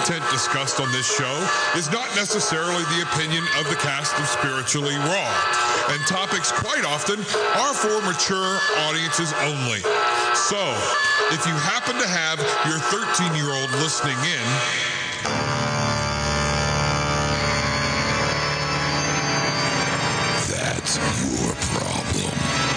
content discussed on this show is not necessarily the opinion of the cast of Spiritually Raw, and topics quite often are for mature audiences only. So, if you happen to have your 13 year old listening in, that's your problem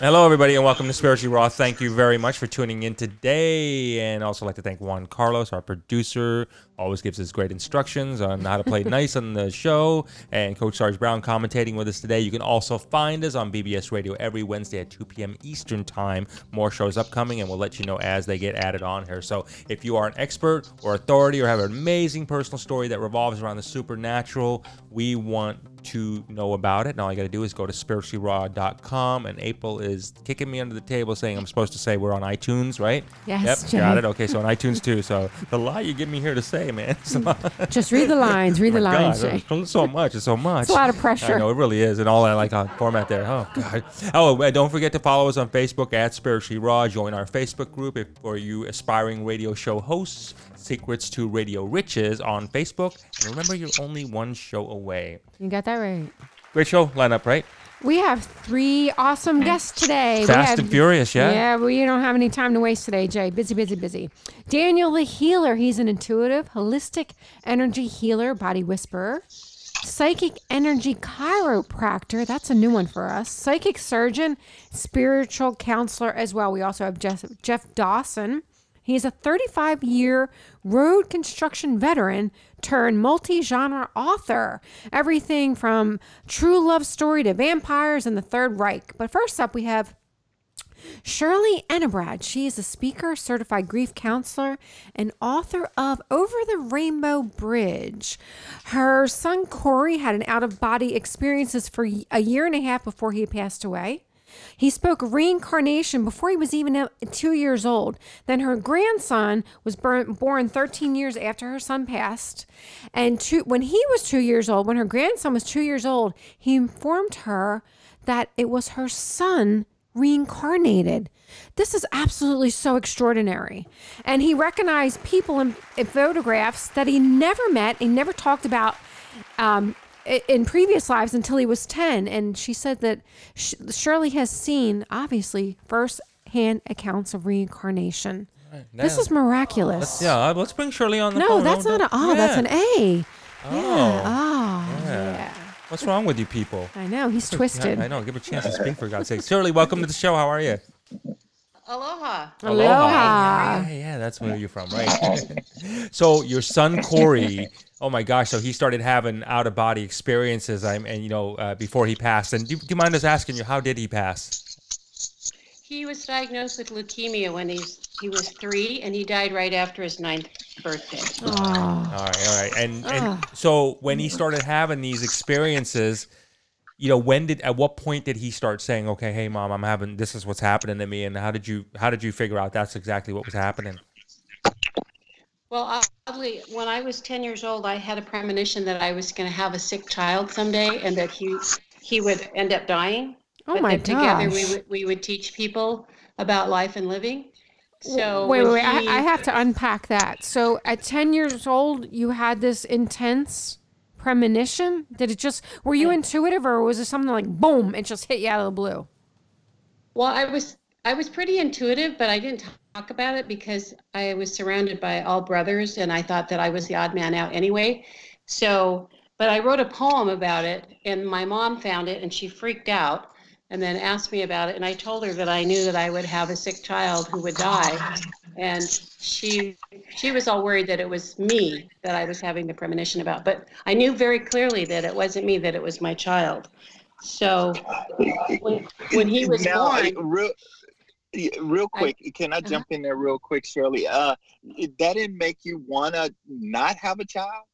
Hello, everybody, and welcome to Spiritually Raw. Thank you very much for tuning in today, and also like to thank Juan Carlos, our producer, always gives us great instructions on how to play nice on the show, and Coach Sarge Brown commentating with us today. You can also find us on BBS Radio every Wednesday at 2 p.m. Eastern Time. More shows upcoming, and we'll let you know as they get added on here. So, if you are an expert or authority or have an amazing personal story that revolves around the supernatural, we want to know about it. And all you got to do is go to spirituallyraw.com. And April is kicking me under the table saying I'm supposed to say we're on iTunes, right? Yes, Yep, Jay. got it. Okay, so on iTunes too. So the lie you give me here to say, man. So, Just read the lines. Read the Oh my lines, God, Jay. it's so much. It's so much. It's a lot of pressure. I know it really is, and all that like uh, format there. Oh God. Oh, don't forget to follow us on Facebook at Spiritually Raw. Join our Facebook group if, for you aspiring radio show hosts. Secrets to Radio Riches on Facebook. And remember, you're only one show away. You got that right. Great show lineup, right? We have three awesome guests today. Fast have, and furious, yeah. Yeah, we don't have any time to waste today, Jay. Busy, busy, busy. Daniel the healer. He's an intuitive, holistic energy healer, body whisperer. Psychic energy chiropractor. That's a new one for us. Psychic surgeon, spiritual counselor as well. We also have Jeff, Jeff Dawson. He's a 35 year road construction veteran turned multi genre author. Everything from true love story to vampires and the Third Reich. But first up, we have Shirley Enebrad. She is a speaker, certified grief counselor, and author of Over the Rainbow Bridge. Her son Cory had an out of body experiences for a year and a half before he passed away. He spoke reincarnation before he was even two years old. Then her grandson was born, born 13 years after her son passed. And two, when he was two years old, when her grandson was two years old, he informed her that it was her son reincarnated. This is absolutely so extraordinary. And he recognized people in, in photographs that he never met, he never talked about um, in previous lives until he was 10. And she said that Shirley has seen, obviously, first hand accounts of reincarnation. This is miraculous. Yeah, let's bring Shirley on the No, phone. that's Don't- not a oh, that's an A. Oh. Yeah. Oh. Oh, Yeah. yeah. What's wrong with you people? I know. He's twisted. I know. Give her a chance to speak for God's sake. Shirley, welcome to the show. How are you? Aloha. Aloha. Yeah, yeah, that's where you're from, right? so your son Cory, oh my gosh, so he started having out of body experiences. I'm, and you know, uh, before he passed. And do, do you mind us asking you how did he pass? He was diagnosed with leukemia when he's, he was three, and he died right after his ninth birthday. Oh. All right, all right. And and so when he started having these experiences, you know, when did at what point did he start saying, "Okay, hey mom, I'm having this is what's happening to me," and how did you how did you figure out that's exactly what was happening? Well, oddly, when I was 10 years old, I had a premonition that I was going to have a sick child someday and that he, he would end up dying. Oh but my that together we would, we would teach people about life and living. So wait, wait, wait. he- I, I have to unpack that. So at 10 years old, you had this intense premonition? Did it just, were you mm. intuitive or was it something like boom, it just hit you out of the blue? Well, I was I was pretty intuitive, but I didn't talk about it because I was surrounded by all brothers, and I thought that I was the odd man out anyway. So, but I wrote a poem about it, and my mom found it, and she freaked out, and then asked me about it, and I told her that I knew that I would have a sick child who would die, and she she was all worried that it was me that I was having the premonition about, but I knew very clearly that it wasn't me, that it was my child. So when, when he was now, born, real, yeah, real I- quick, can I jump in there real quick, Shirley? Uh, that didn't make you wanna not have a child?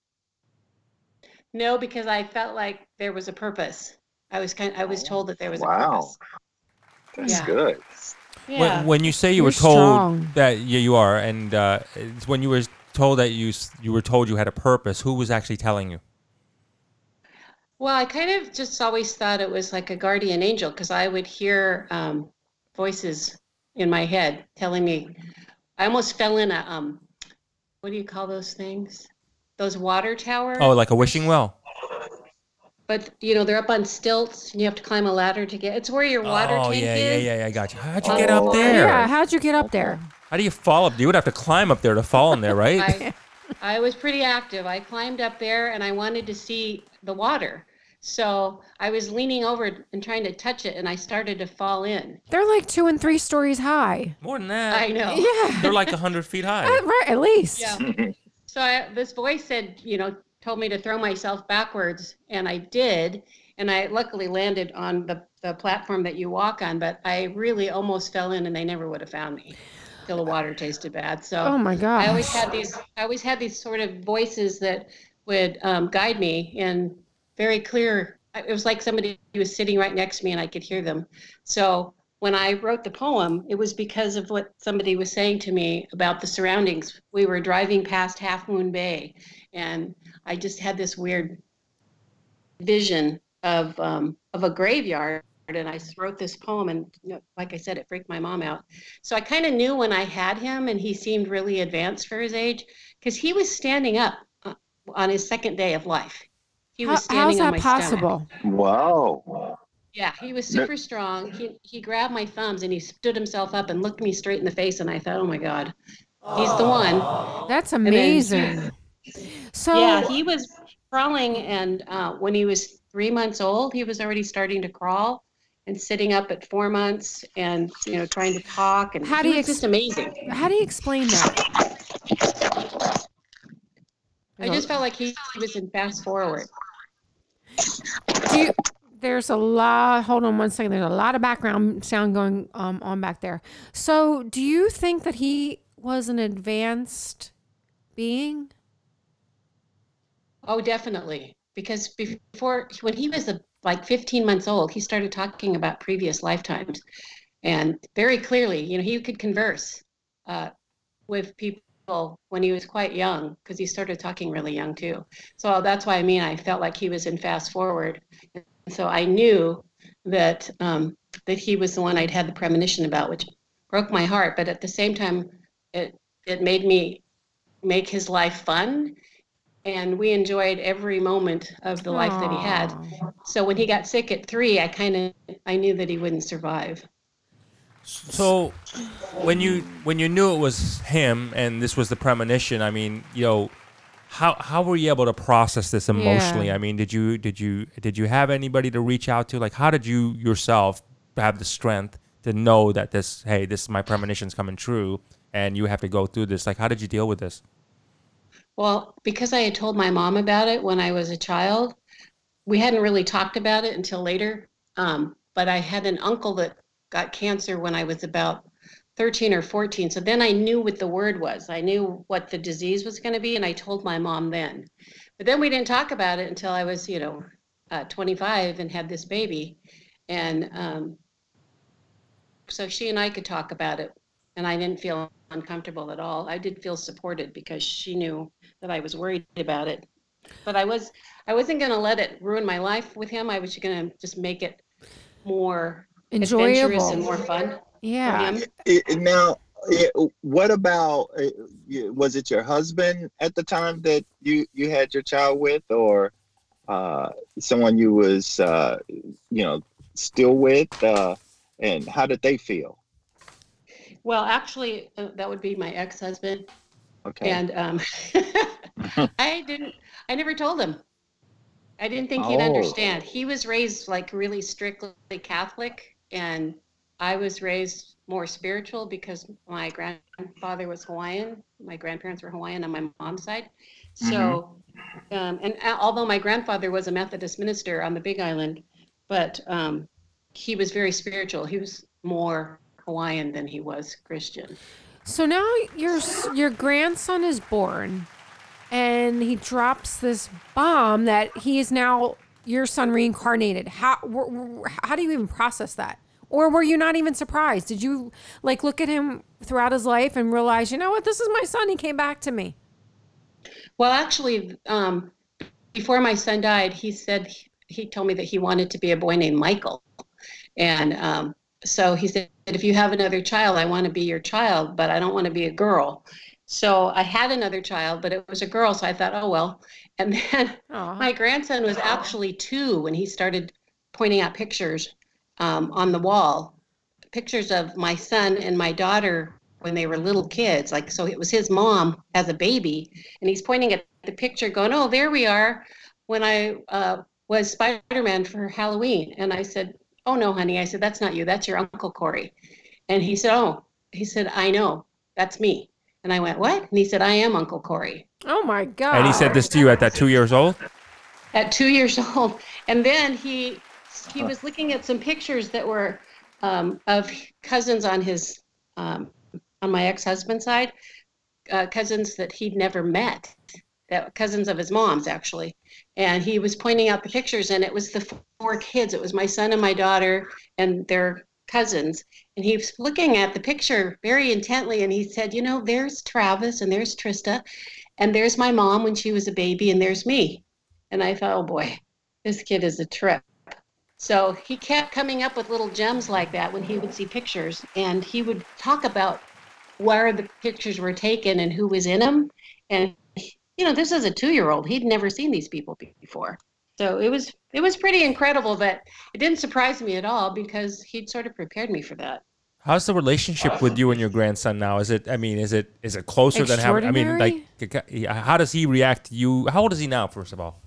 No, because I felt like there was a purpose. I was kind. I was told that there was a Wow. purpose. That's Yeah. good. Yeah. When, when you say you You're were told strong. that yeah, you are, and uh, it's when you were told that you you were told you had a purpose, who was actually telling you? Well, I kind of just always thought it was like a guardian angel because I would hear um, voices in my head telling me. I almost fell in a um, what do you call those things? Those water towers. Oh, like a wishing well. But you know they're up on stilts, and you have to climb a ladder to get. It's where your water oh tank yeah, yeah, is. yeah, yeah. I got you. How'd you get up Oh, there? Yeah, how'd you get up there? How do you fall up? You would have to climb up there to fall in there, right? I, I was pretty active. I climbed up there and I wanted to see the water. So I was leaning over and trying to touch it, and I started to fall in. They're like two and three stories high. More than that. I know. Yeah, They're like hundred feet high. Uh, right, at least. Yeah. So I, this voice said, you know, told me to throw myself backwards, and I did. And I luckily landed on the, the platform that you walk on, but I really almost fell in, and they never would have found me till the water tasted bad. So Oh my god! I always had these. I always had these sort of voices that would um, guide me and very clear. It was like somebody was sitting right next to me, and I could hear them. So when I wrote the poem, it was because of what somebody was saying to me about the surroundings. We were driving past Half Moon Bay, and I just had this weird vision of um, of a graveyard. And I wrote this poem, and you know, like I said, it freaked my mom out. So I kind of knew when I had him, and he seemed really advanced for his age, because he was standing up uh, on his second day of life. He How, was standing how's on that my stomach. possible? Wow. Yeah, he was No- super strong. He he grabbed my thumbs and he stood himself up and looked me straight in the face, and I thought, oh my god, he's the one. That's then- amazing. So Yeah, he was crawling, and uh, when he was three months old, he was already starting to crawl and sitting up at four months, and you know, trying to talk. And How he do you was ex- just amazing. how do you explain that? I just felt like he was in fast forward. You, there's a lot. Hold on one second. There's a lot of background sound going um, on back there. So, do you think that he was an advanced being? Oh, definitely. Because before, when he was a, like 15 months old, he started talking about previous lifetimes. And very clearly, you know, he could converse uh, with people when he was quite young, because he started talking really young too. So that's why I mean, I felt like he was in fast forward. And so I knew that um, that he was the one I'd had the premonition about, which broke my heart. But at the same time, it it made me make his life fun and we enjoyed every moment of the life that he had. So when he got sick at three, I kind of I knew that he wouldn't survive. So, when you when you knew it was him and this was the premonition, I mean, you know, how how were you able to process this emotionally? Yeah. I mean, did you did you did you have anybody to reach out to? Like, how did you yourself have the strength to know that this hey, this is my premonition's coming true, and you have to go through this? Like, how did you deal with this? Well, because I had told my mom about it when I was a child, we hadn't really talked about it until later. Um, but I had an uncle that got cancer when I was about 13 or 14. So then I knew what the word was. I knew what the disease was going to be, and I told my mom then. But then we didn't talk about it until I was, you know, uh, 25 and had this baby. And um, so she and I could talk about it, and I didn't feel uncomfortable at all. I did feel supported because she knew that I was worried about it. But I was I wasn't going to let it ruin my life with him. I was going to just make it more adventurous and Enjoyable. more fun Yeah. him. I- I- now, i- what about? uh, Was it your husband at the time that you you had your child with, or uh, someone you was uh, you know still with? Uh, and how did they feel? Well, actually, uh, that would be my ex-husband, Okay. and um, I didn't. I never told him. I didn't think he'd Oh. understand. He was raised like really strictly Catholic, and I was raised more spiritual because my grandfather was Hawaiian. My grandparents were Hawaiian on my mom's side. So, um, and a- although my grandfather was a Methodist minister on the Big Island, but um, he was very spiritual. He was more Hawaiian than he was Christian. So now your your grandson is born, and he drops this bomb that he is now your son reincarnated. How wh- wh- how do you even process that? Or were you not even surprised? Did you like look at him throughout his life and realize, you know what, this is my son. He came back to me. Well, actually, um, before my son died, he said he told me that he wanted to be a boy named Michael, and um, so he said, if you have another child, I want to be your child, but I don't want to be a girl. So I had another child, but it was a girl. So I thought, oh well. And then Aw. my grandson was actually two when he started pointing out pictures um, on the wall, pictures of my son and my daughter when they were little kids. Like, so it was his mom as a baby, and he's pointing at the picture, going, "Oh, there we are." When I uh, was Spider-Man for Halloween, and I said, "Oh no, honey," I said, "That's not you. That's your Uncle Cory." And he said, "Oh," he said, "I know. That's me." And I went, "What?" And he said, "I am Uncle Cory." Oh my God. And he said this to you at that two years old. at two years old. And then he he was looking at some pictures that were um, of cousins on his um, on my ex husband's side, uh, cousins that he'd never met, that cousins of his mom's actually. And he was pointing out the pictures, and it was the four kids. It was my son and my daughter and their cousins. And he was looking at the picture very intently, and he said, "You know, there's Travis, and there's Trista, and there's my mom when she was a baby, and there's me." And I thought, oh boy, this kid is a trip. So he kept coming up with little gems like that when he would see pictures, and he would talk about where the pictures were taken and who was in them. And you know, this is a two-year-old; he'd never seen these people before. So it was it was pretty incredible, but it didn't surprise me at all because he'd sort of prepared me for that. How's the relationship with you and your grandson now? Is it? I mean, is it? Is it closer than having? I mean, like, how does he react to you? How old is he now? First of all.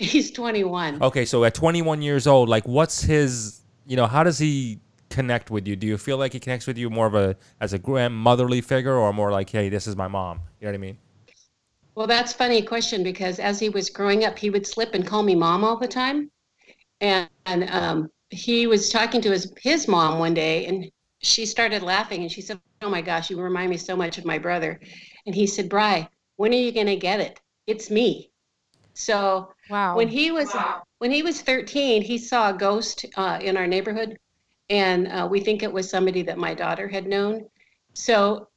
He's 21. Okay, so at 21 years old, like, what's his? You know, how does he connect with you? Do you feel like he connects with you more of a as a grandmotherly figure, or more like, hey, this is my mom? You know what I mean? Well, that's funny question because as he was growing up, he would slip and call me mom all the time. And, and um, he was talking to his his mom one day, and she started laughing, and she said, "Oh my gosh, you remind me so much of my brother." And he said, "Bry, when are you going to get it? It's me." So Wow. when he was when he was 13, he saw a ghost uh, in our neighborhood, and uh, we think it was somebody that my daughter had known. So,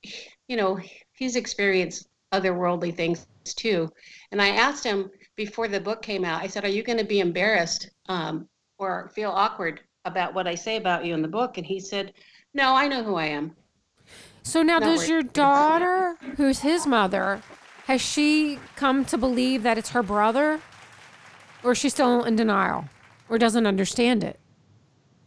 you know, he's experienced otherworldly things too. And I asked him before the book came out. I said, "Are you going to be embarrassed um, or feel awkward about what I say about you in the book?" And he said, "No, I know who I am." So now, Not does worried. your daughter, who's his mother, has she come to believe that it's her brother, or is she still in denial, or doesn't understand it?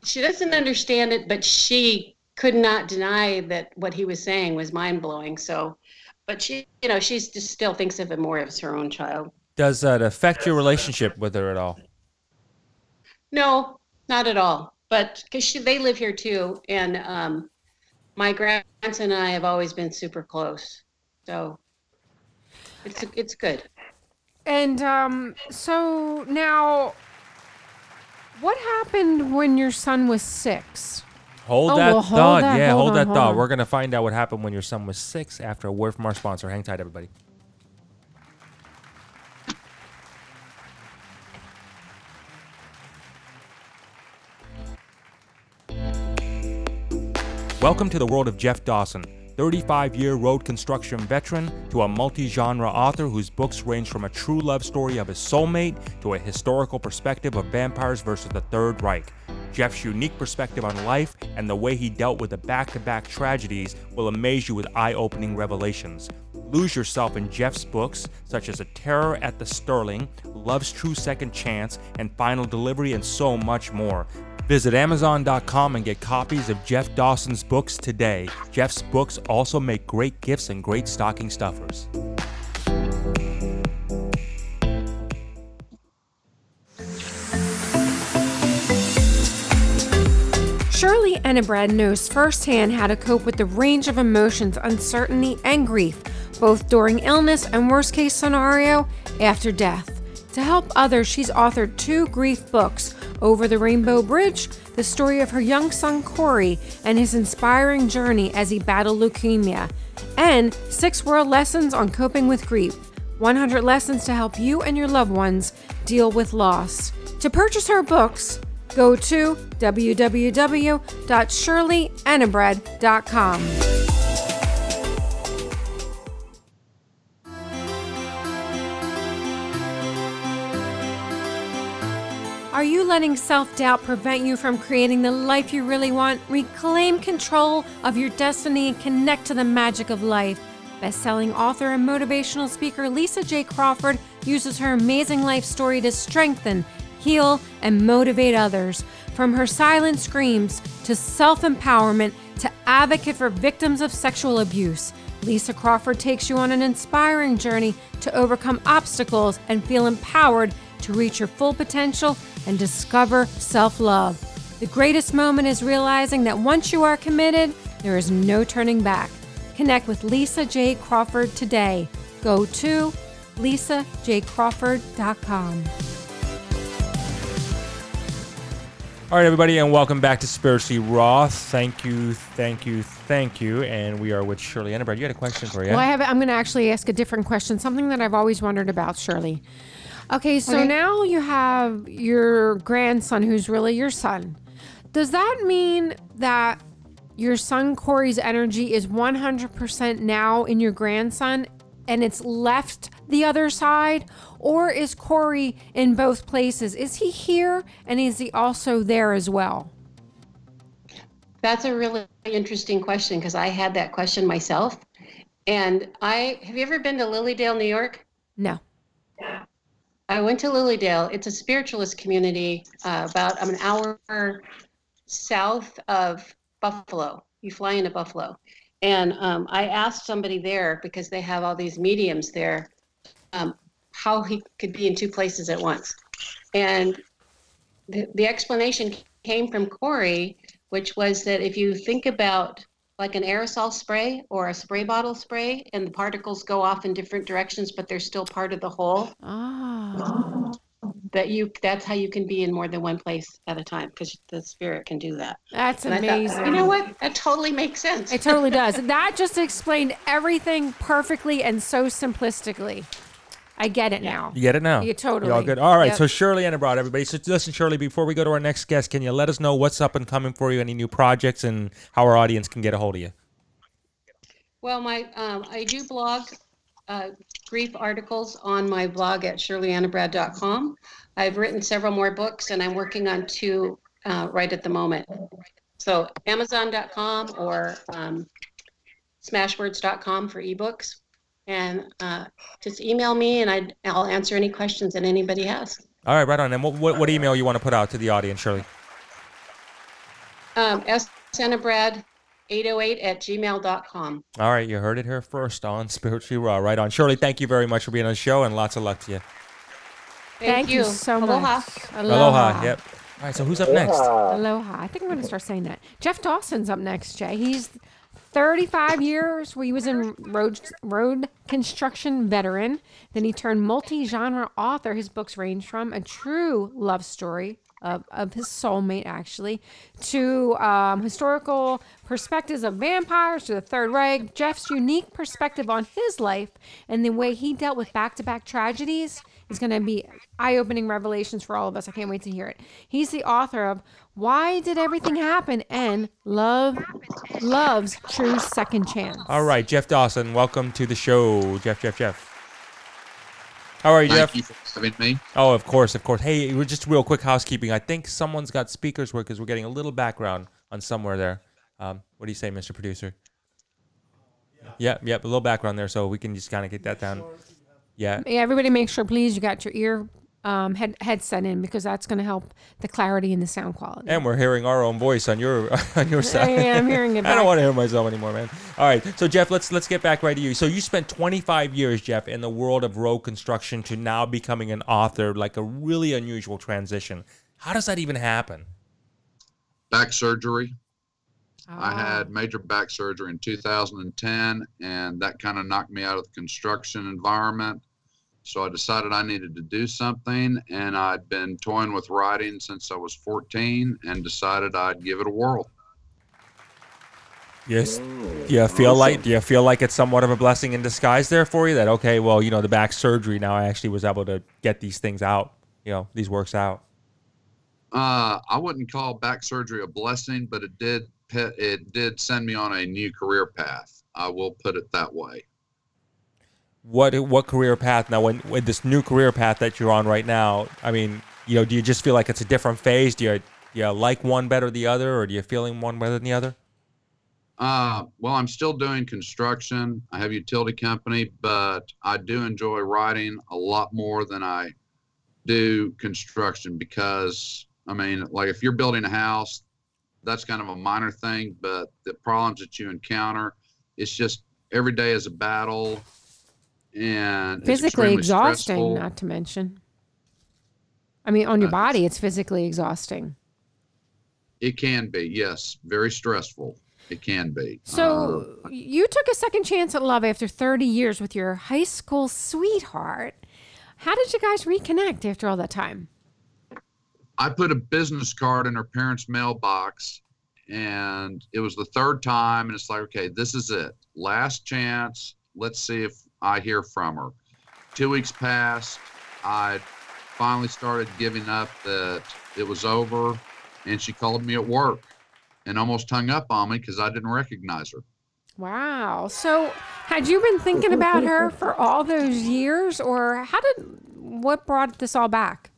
She doesn't understand it, but she could not deny that what he was saying was mind blowing. So, but she, you know, she just still thinks of it more as her own child. Does that affect your relationship with her at all? No, not at all. But because they live here too, and um, my grandson and I have always been super close, so it's it's good. And um, so now, what happened when your son was six? Hold Oh, that well, hold thought. that- yeah, hold hold, on, that hold thought. on. We're gonna find out what happened when your son was six after a word from our sponsor. Hang tight, everybody. Welcome to the world of Jeff Dawson, 35 year road construction veteran to a multi genre author whose books range from a true love story of his soulmate to a historical perspective of vampires versus the Third Reich. Jeff's unique perspective on life and the way he dealt with the back to back tragedies will amaze you with eye opening revelations. Lose yourself in Jeff's books, such as A Terror at the Sterling, Love's True Second Chance, and Final Delivery, and so much more. Visit Amazon.com and get copies of Jeff Dawson's books today. Jeff's books also make great gifts and great stocking stuffers. Shirley Enebrad knows firsthand how to cope with the range of emotions, uncertainty, and grief, both during illness and worst case scenario, after death. To help others, she's authored two grief books Over the Rainbow Bridge, the story of her young son Cory and his inspiring journey as he battled leukemia, and Six World Lessons on Coping with Grief 100 Lessons to help you and your loved ones deal with loss. To purchase her books, go to www.shirleyenebrad.com. you letting self doubt prevent you from creating the life you really want? Reclaim control of your destiny and connect to the magic of life. Best selling author and motivational speaker Lisa J. Crawford uses her amazing life story to strengthen, heal, and motivate others. From her silent screams to self empowerment to advocate for victims of sexual abuse. Lisa Crawford takes you on an inspiring journey to overcome obstacles and feel empowered to reach your full potential and discover self love. The greatest moment is realizing that once you are committed, there is no turning back. Connect with Lisa J. Crawford today. Go to lisajcrawford.com. All right, everybody, and welcome back to Spiritually Raw. Thank you, thank you, thank you. And we are with Shirley Enebrad. You had a question for you? Well, I have. I'm going to actually ask a different question, something that I've always wondered about, Shirley. Okay, so Okay. now you have your grandson, who's really your son. Does that mean that your son Cory's energy is 100% now in your grandson, and it's left the other side, or is Cory in both places? Is he here, and is he also there as well? That's a really interesting question because I had that question myself. And I have you ever been to Lily Dale, New York? No. I went to Lily Dale. It's a spiritualist community uh, about an hour south of Buffalo. You fly into Buffalo. And um, I asked somebody there because they have all these mediums there um, how he could be in two places at once. And the, the explanation came from Cory, which was that if you think about like an aerosol spray or a spray bottle spray, and the particles go off in different directions, but they're still part of the whole, Ah, that you that's how you can be in more than one place at a time because the spirit can do that. that's And amazing. thought, you know what? That totally makes sense. It totally does. That just explained everything perfectly and so simplistically. I get it now. You get it now? Yeah, totally. You all good? All right. Yep. So Shirley Enebrad, everybody. So listen, Shirley, before we go to our next guest, can you let us know what's up and coming for you, any new projects, and how our audience can get a hold of you? Well, my um, I do blog uh, grief articles on my blog at shirleyenebrad.com. I've written several more books, and I'm working on two uh, right at the moment. So Amazon.com or um, Smashwords.com for ebooks, and uh, just email me, and I I'll answer any questions that anybody has. All right, right on. And what, what, what email you want to put out to the audience, Shirley? Um, sanabrad808 at gmail.com. All right, you heard it here first on Spiritually Raw. Right on. Shirley, thank you very much for being on the show, and lots of luck to you. Thank, you. so Aloha. much. Aloha. Aloha. Yep. All right, so who's up next? Aloha. I think I'm going to start saying that. Jeff Dawson's up next, Jay. He's 35 years where he was in road road construction veteran. Then he turned multi-genre author. His books range from a true love story of, of his soulmate, actually, to um, historical perspectives of vampires to the Third Reich. Jeff's unique perspective on his life and the way he dealt with back-to-back tragedies is going to be eye-opening revelations for all of us. I can't wait to hear it. He's the author of Why Did Everything Happen and Love Love's True Second Chance. All right, Jeff Dawson, welcome to the show. Jeff, Jeff, Jeff. How are you, Thank Jeff? you for having me. Oh, of course, of course. Hey, we're just real quick housekeeping. I think someone's got speakers work because we're getting a little background on somewhere there. Um, what do you say, Mr. Producer? Yeah, yeah, a little background there, so we can just kind of get that down. Yeah. Yeah, everybody make sure, please, you got your ear um, head, headset in because that's going to help the clarity and the sound quality. And we're hearing our own voice on your on your side. Yeah, I'm hearing it I don't want to hear myself anymore, man. All right, so Jeff, let's let's get back right to you. So you spent 25 years, Jeff, in the world of road construction to now becoming an author, like a really unusual transition. How does that even happen? Back surgery. I Oh. had major back surgery in 2010, and that kind of knocked me out of the construction environment. So I decided I needed to do something, and I'd been toying with writing since I was 14, and decided I'd give it a whirl. Yes. Do you feel like do you feel like it's somewhat of a blessing in disguise there for you? That okay, well, you know, the back surgery now I actually was able to get these things out, you know, these works out. Uh, I wouldn't call back surgery a blessing, but it did it did send me on a new career path. I will put it that way. What what career path now? When with this new career path that you're on right now, I mean, you know, do you just feel like it's a different phase? Do you, do you like one better than the other, or do you feeling one better than the other? Uh, well, I'm still doing construction. I have a utility company, but I do enjoy writing a lot more than I do construction because, I mean, like if you're building a house, that's kind of a minor thing, but the problems that you encounter, it's just every day is a battle and Physically exhausting, stressful. not to mention. I mean, on your Uh, body, it's physically exhausting. It can be, yes, very stressful. It can be. Uh, So you took a second chance at love after 30 years with your high school sweetheart. How did you guys reconnect after all that time? I put a business card in her parents' mailbox, and it was the third time, and it's like, okay, this is it, last chance. Let's see if I hear from her. Two weeks passed. I finally started giving up that it was over, and she called me at work and almost hung up on me because I didn't recognize her. Wow. So had you been thinking about her for all those years, or how did what brought this all back?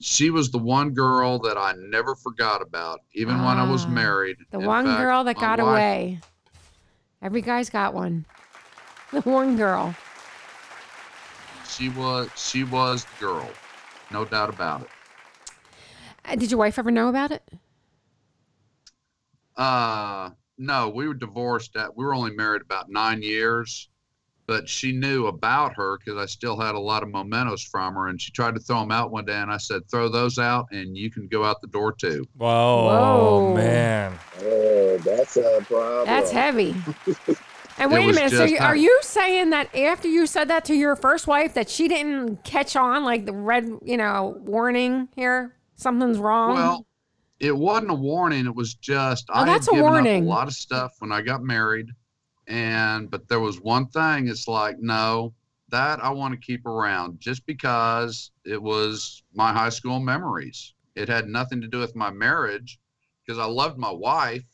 She was the one girl that I never forgot about, even when I was Ah, married. The In one fact, girl that got wife- away. Every guy's got one. The one girl. She was she was the girl, no doubt about it. Uh, Did your wife ever know about it? Uh, no, we were divorced. At, we were only married about nine years, but she knew about her because I still had a lot of mementos from her, and she tried to throw them out one day, and I said, "Throw those out, and you can go out the door too." Whoa, Whoa. man. Oh, that's a problem. That's heavy. And wait a minute. So you, are you saying that after you said that to your first wife, that she didn't catch on, like the red, you know, warning here, something's wrong? Well, it wasn't a warning. It was just Oh, I that's a given warning. up a lot of stuff when I got married, and but there was one thing. It's like no, that I want to keep around just because it was my high school memories. It had nothing to do with my marriage because I loved my wife.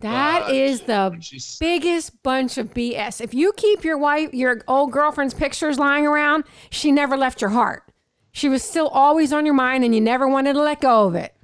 That but is the She's biggest bunch of BS. If you keep your wife, your old girlfriend's pictures lying around, she never left your heart. She was still always on your mind, and you never wanted to let go of it.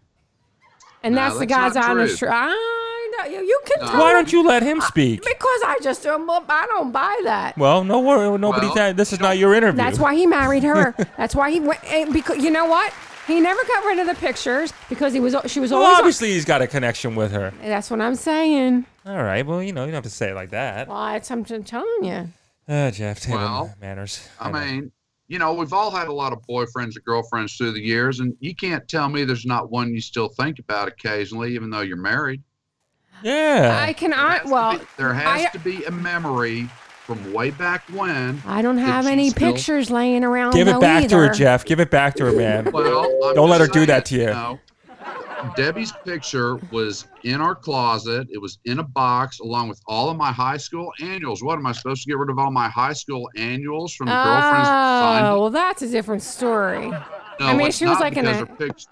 And No, that's the that's God's not honest truth. I know you, you can No. tell Why don't you let him speak? Because I just don't. I don't buy that. Well, no worry. Nobody. Well, that, this is not your interview. That's why he married her. That's why he went. Eh, and Because you know what? He never got rid of the pictures because he was. She was Well, always. on- obviously, he's got a connection with her. That's what I'm saying. All right. Well, you know, you don't have to say it like that. Well, it's, I'm just telling you. Uh, Jeff, tell him Well, manners. I know. mean, you know, we've all had a lot of boyfriends and girlfriends through the years, and you can't tell me there's not one you still think about occasionally, even though you're married. yeah. I can. There I has to well. be- there has I- to be a memory from way back when. I don't have any still- pictures laying around. Give it though, back to her. Jeff. Give it back to her, man. Well, Don't let just her do that to you. know, Debbie's picture was in our closet. It was in a box along with all of my high school annuals. What am I supposed to get rid of all my high school annuals from the girlfriends Oh, well, that's a different story. No, I mean, she was like in because a- her, pic-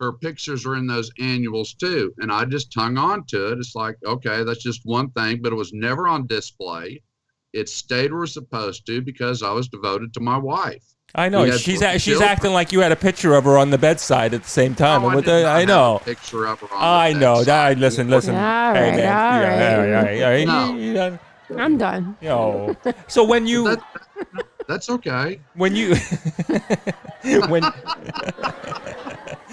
her pictures are in those annuals too, and I just hung on to it. It's like, okay, that's just one thing, but it was never on display. It stayed where it's supposed to because I was devoted to my wife. I know. She's a, she's acting like you had a picture of her on the bedside at the same time. No, I, the- I know. a picture of her on I the know. bedside. That, listen, listen. All hey, right, man. all Yeah, right. yeah, yeah, yeah, yeah. No. You- you done? I'm done. Yo. So when you That, that's okay. when you when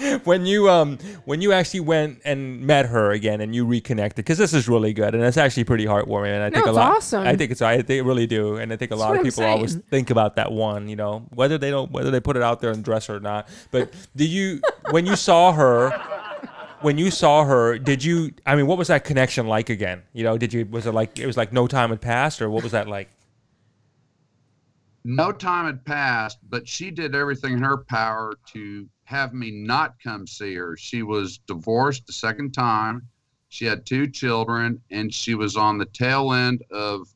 when you um when you actually went and met her again and you reconnected because this is really good and it's actually pretty heartwarming and I think a it's lot awesome. I think it's I think really do and I think a lot of people always think about that one you know whether they don't whether they put it out there and dress her or not. But do you when you saw her when you saw her did you I mean what was that connection like again? You know did you was it like it was like no time had passed or what was that like? No time had passed, but she did everything in her power to have me not come see her. She was divorced the second time. She had two children, and she was on the tail end of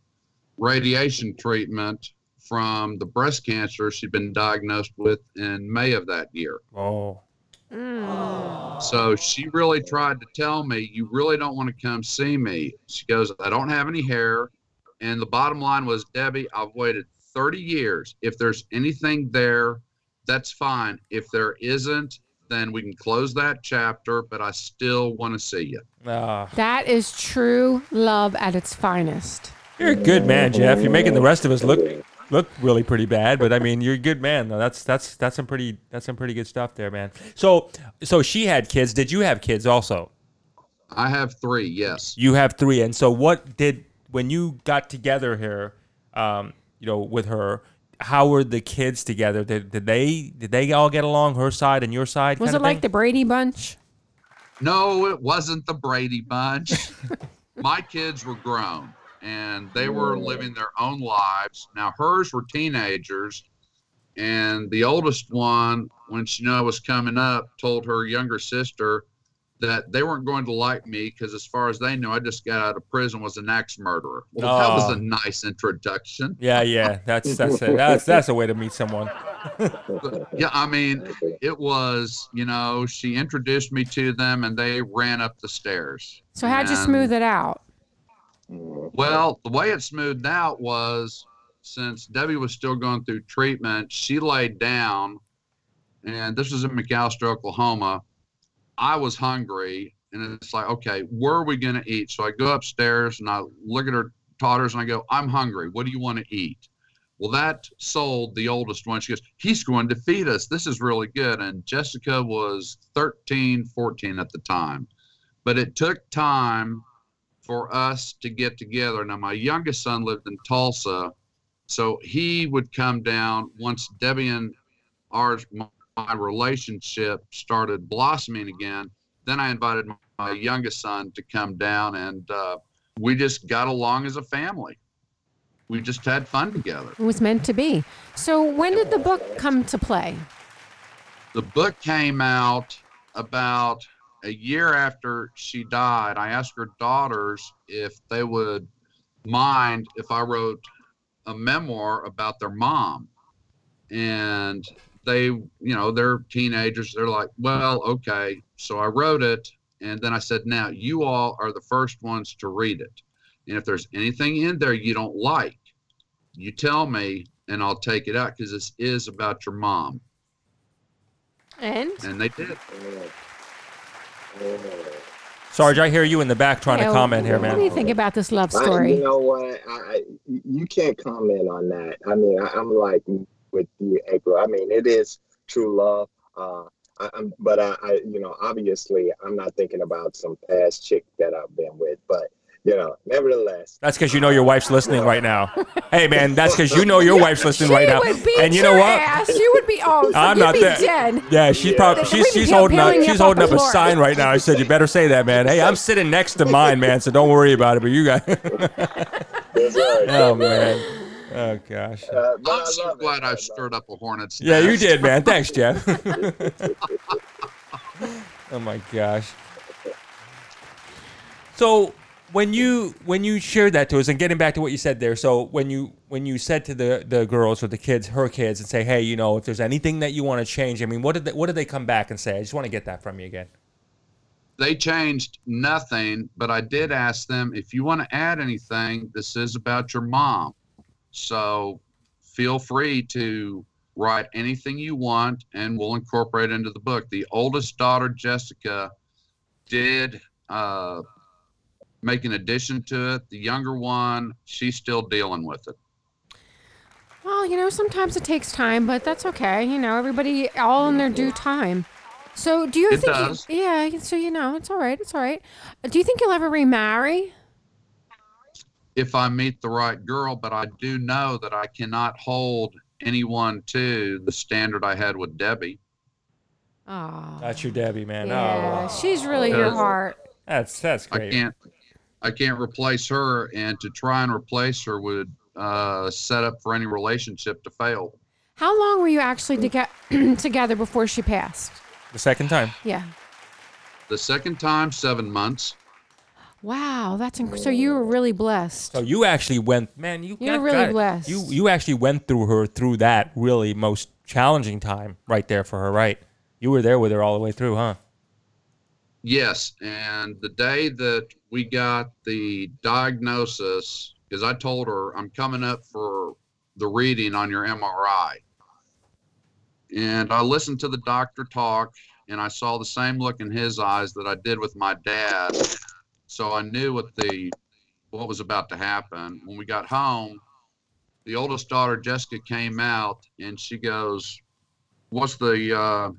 radiation treatment from the breast cancer she'd been diagnosed with in May of that year. oh Mm. So she really tried to tell me, You really don't want to come see me. She goes, I don't have any hair. And the bottom line was, Debbie, I've waited 30 years. If there's anything there, that's fine. If there isn't, then we can close that chapter, but I still want to see you. Ah, That is true love at its finest. you're a good man, Jeff. You're making the rest of us look look really pretty bad, but I mean, you're a good man. though. That's that's that's some pretty that's some pretty good stuff there, man. So so she had kids. Did you have kids also? I have three, yes. You have three, and so what did when you got together here, um, you know, with her? How were the kids together? Did, did they did they all get along? Her side and your side? Was kind it of like thing? the Brady Bunch? No, it wasn't the Brady Bunch. My kids were grown and they were living their own lives. Now, hers were teenagers, and the oldest one, when she knew I was coming up, told her younger sister that they weren't going to like me because, as far as they knew, I just got out of prison was an axe murderer. Well, that was Oh. a ah. nice introduction. Yeah, yeah. That's that's a, that's that's a way to meet someone. Yeah, I mean, it was, you know, she introduced me to them and they ran up the stairs. So how'd you smooth it out? Well, the way it smoothed out was since Debbie was still going through treatment, she laid down, and this was in McAlester, Oklahoma. I was hungry, and it's like, okay, where are we going to eat? So I go upstairs and I look at her daughters and I go, I'm hungry. What do you want to eat? Well, that sold the oldest one. She goes, he's going to feed us. This is really good. And Jessica was 13, 14 at the time. But it took time for us to get together. Now, my youngest son lived in Tulsa, so he would come down once Debbie and ours, my, relationship started blossoming again. Then I invited my, my youngest son to come down, and uh, we just got along as a family. We just had fun together. It was meant to be. So when did the book come to play? The book came out about a year after she died. I asked her daughters if they would mind if I wrote a memoir about their mom. And they, you know, they're teenagers. They're like, well, okay. So I wrote it. And then I said, now you all are the first ones to read it. And if there's anything in there you don't like, you tell me and I'll take it out because this is about your mom. And And they did. Sarge, I hear you in the back trying Yeah, to comment here, man. What do you think about this love I, story? you know what? I, I, you can't comment on that. I mean, I, I'm like with you, April. I mean, it is true love. Uh, I, I'm, but I, I, you know, obviously, I'm not thinking about some past chick that I've been with. But you know, nevertheless, That's because you know your wife's listening right now. Hey, man, that's because you know your wife's listening she right now. would beat And you your know what? ass. You would be oh, so I'm not be that- dead. Yeah, she's Yeah. probably she's she's holding up she's holding up a floor. sign right now. I said you better say that, man. Hey, I'm sitting next to mine, man, so don't worry about it. But you guys, that's oh man, oh gosh, Uh, I'm so love it. glad I I love stirred up a hornet's yeah, you did, man. Thanks, Jeff. oh my gosh. So when you when you shared that to us, and getting back to what you said there, so when you when you said to the the girls or the kids, her kids, and say, hey, you know, if there's anything that you want to change, I mean, what did they, what did they come back and say? I just want to get that from you again. They changed nothing, but I did ask them if you want to add anything, this is about your mom. So feel free to write anything you want and we'll incorporate into the book. The oldest daughter, Jessica, did uh, make an addition to it. The younger one, she's still dealing with it. Well, you know, sometimes it takes time, but that's okay. You know, everybody all in their due time. So, do you It think? does. yeah. So you know, it's all right. It's all right. Do you think you'll ever remarry? If I meet the right girl, but I do know that I cannot hold anyone to the standard I had with Debbie. Oh, That's your Debbie, man. yeah. Oh, She's really your heart. that's that's great. I can't I can't replace her and to try and replace her would uh, set up for any relationship to fail. How long were you actually to together before she passed? The second time. Yeah. The second time, seven months. Wow, that's inc- so you were really blessed. So you actually went, man. You You're got- really got blessed. You you actually went through her through that really most challenging time right there for her, right? You were there with her all the way through, huh? Yes, and the day that we got the diagnosis, because I told her I'm coming up for the reading on your MRI. And I listened to the doctor talk, and I saw the same look in his eyes that I did with my dad. So I knew what the what was about to happen. When we got home, the oldest daughter Jessica came out, and she goes, "What's the uh,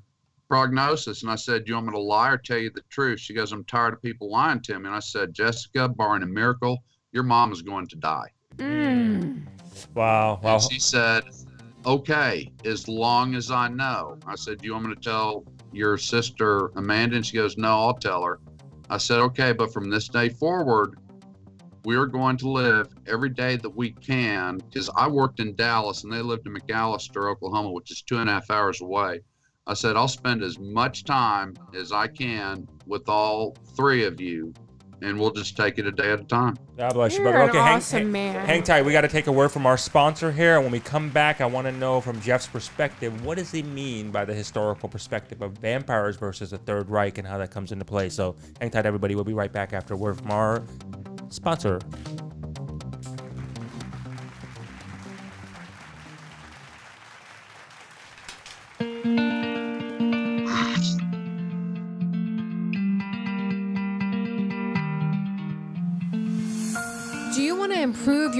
prognosis?" And I said, Do "You want me to lie or tell you the truth?" She goes, "I'm tired of people lying to me." And I said, "Jessica, barring a miracle, your mom is going to die." Mm. Wow. Wow. And she said, okay, as long as I know. I said, do you want me to tell your sister Amanda? And she goes, no, I'll tell her. I said, okay, but from this day forward, we are going to live every day that we can because I worked in Dallas and they lived in McAlester, Oklahoma, which is two and a half hours away. I said, I'll spend as much time as I can with all three of you and we'll just take it a day at a time. God bless you, You're brother. an Okay, hang, awesome hang, man. hang tight. We got to take a word from our sponsor here. And when we come back, I want to know from Jeff's perspective, what does he mean by the historical perspective of vampires versus the Third Reich and how that comes into play? So hang tight, everybody. We'll be right back after a word from our sponsor.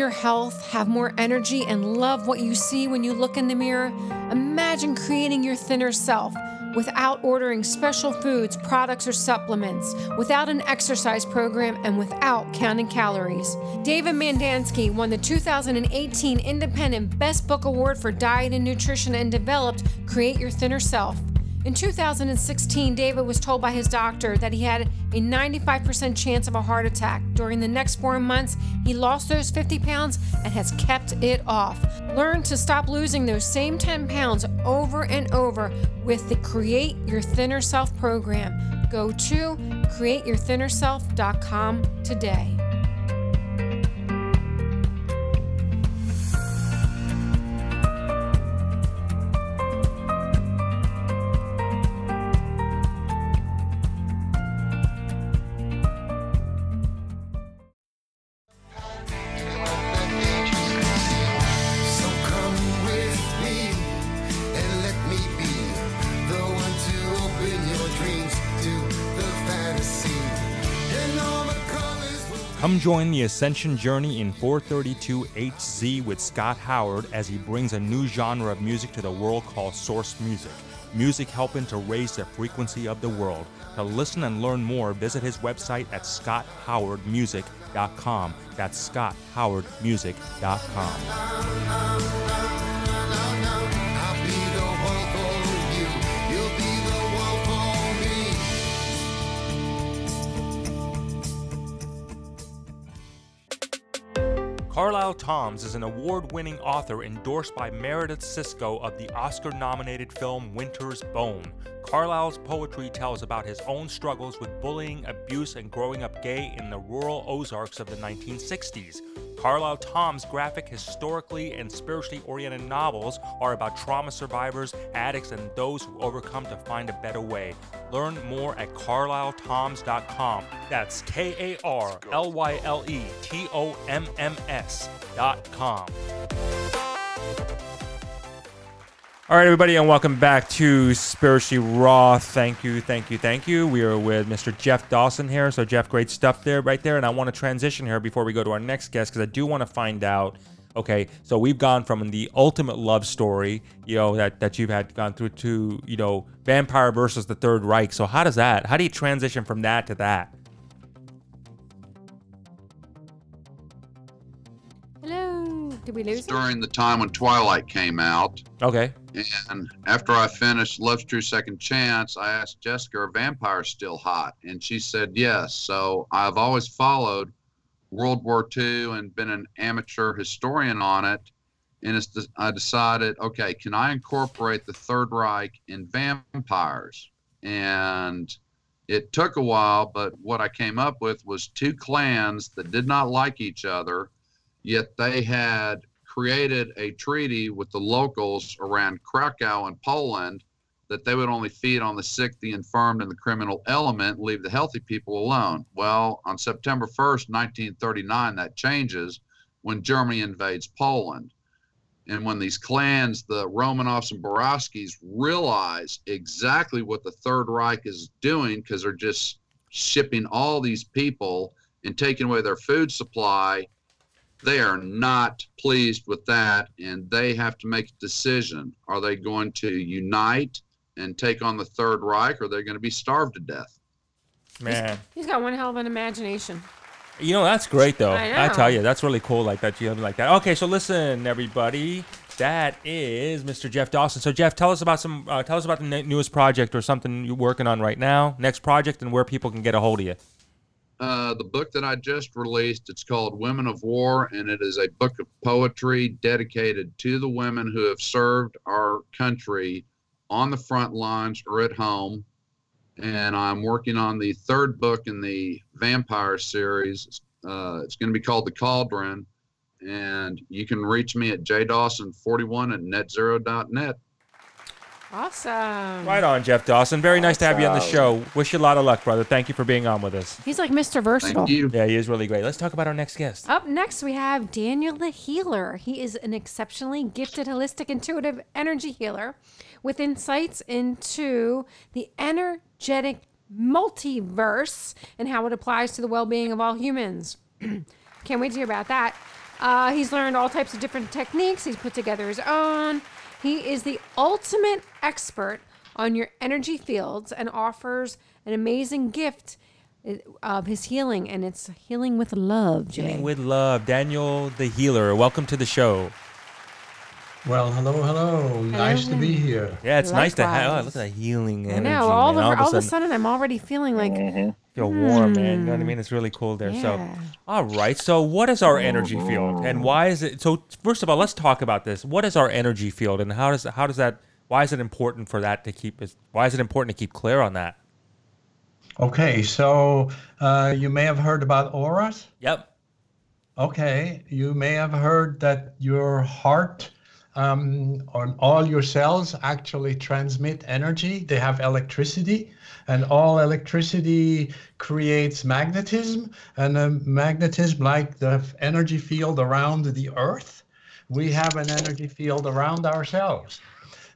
Your health, have more energy, and love what you see when you look in the mirror? Imagine creating your thinner self without ordering special foods, products, or supplements, without an exercise program, and without counting calories. David Mandansky won the 2018 Independent Best Book Award for Diet and Nutrition and developed Create Your Thinner Self. In 2016, David was told by his doctor that he had a 95% chance of a heart attack. During the next four months, he lost those 50 pounds and has kept it off. Learn to stop losing those same 10 pounds over and over with the Create Your Thinner Self program. Go to createyourthinnerself.com today. Join the Ascension journey in 432 HZ with Scott Howard as he brings a new genre of music to the world called source music. Music helping to raise the frequency of the world. To listen and learn more, visit his website at scotthowardmusic.com. That's scotthowardmusic.com. Karlyle Tomms is an award winning author endorsed by Meredith Cisco of the Oscar nominated film Winter's Bone. Karlyle's poetry tells about his own struggles with bullying, abuse, and growing up gay in the rural Ozarks of the 1960s. Karlyle Tomms' graphic, historically and spiritually oriented novels are about trauma survivors, addicts, and those who overcome to find a better way. Learn more at karlyletomms.com. That's K A R L Y L E T O M M S.com. All right, everybody, and welcome back to Spiritually Raw. Thank you, thank you, thank you. We are with Mr. Jeff Dawson here. So, Jeff, great stuff there, right there. And I want to transition here before we go to our next guest because I do want to find out. Okay, so we've gone from the ultimate love story, you know, that, that you've had gone through to, you know, Vampire versus the Third Reich. So, how does that, how do you transition from that to that? Did we lose him? During the time when Twilight came out, Okay. And after I finished Love's True Second Chance, I asked Jessica, are vampires still hot? And she said yes. So I've always followed World War II and been an amateur historian on it. And it's, I decided, okay, can I incorporate the Third Reich in vampires? And it took a while, but what I came up with was two clans that did not like each other, yet they had created a treaty with the locals around Krakow in Poland that they would only feed on the sick, the infirmed, and the criminal element, leave the healthy people alone. Well, on September 1st, 1939, that changes when Germany invades Poland. And when these clans, the Romanovs and Borowskis, realize exactly what the Third Reich is doing because they're just shipping all these people and taking away their food supply, they are not pleased with that. And they have to make a decision. Are they going to unite and take on the Third Reich or are they going to be starved to death? Man. He's got one hell of an imagination. You know, that's great though. I I, tell you, that's really cool like that. You have like that. Okay, so listen, everybody. That is Mr. Jeff Dawson. So Jeff, tell us about some uh, tell us about the newest project or something you're working on right now. Next project and where people can get a hold of you. Uh, the book that I just released. It's called Women of War, and it is a book of poetry dedicated to the women who have served our country on the front lines or at home. And I'm working on the third book in the vampire series. Uh, it's going to be called The Cauldron. And you can reach me at jdawson41 at netzero.net. Awesome. Right on, Jeff Dawson. Very nice to have you on the show. Wish you a lot of luck, brother. Thank you for being on with us. He's like Mr. Versatile. Thank you. Yeah, he is really great. Let's talk about our next guest. Up next, we have Daniel the Healer. He is an exceptionally gifted, holistic, intuitive energy healer with insights into the energetic multiverse and how it applies to the well being of all humans. Can't wait to hear about that. Uh, he's learned all types of different techniques, he's put together his own. He is the ultimate expert on your energy fields and offers an amazing gift uh, of his healing, and it's healing with love, Jay. Healing with love, Daniel the Healer. Welcome to the show. Well, hello, hello. Nice to be here. Yeah, it's nice to have. Oh, look at that healing I energy. know. All, man. of, all, of a sudden, sudden, I'm already feeling like mm-hmm. feel warm, man. You know what I mean? Hmm. It's really cool there. So, all right. So, what is our energy field, and mm-hmm. why is it? So, first of all, let's talk about this. What is our energy field, and how does how does that? Why is it important for that to keep? Why is it important to keep clear on that? Okay, so uh, you may have heard about auras. Yep. Okay, you may have heard that your heart um, on all your cells actually transmit energy. They have electricity, and all electricity creates magnetism, and um, magnetism, like the energy field around the Earth, we have an energy field around ourselves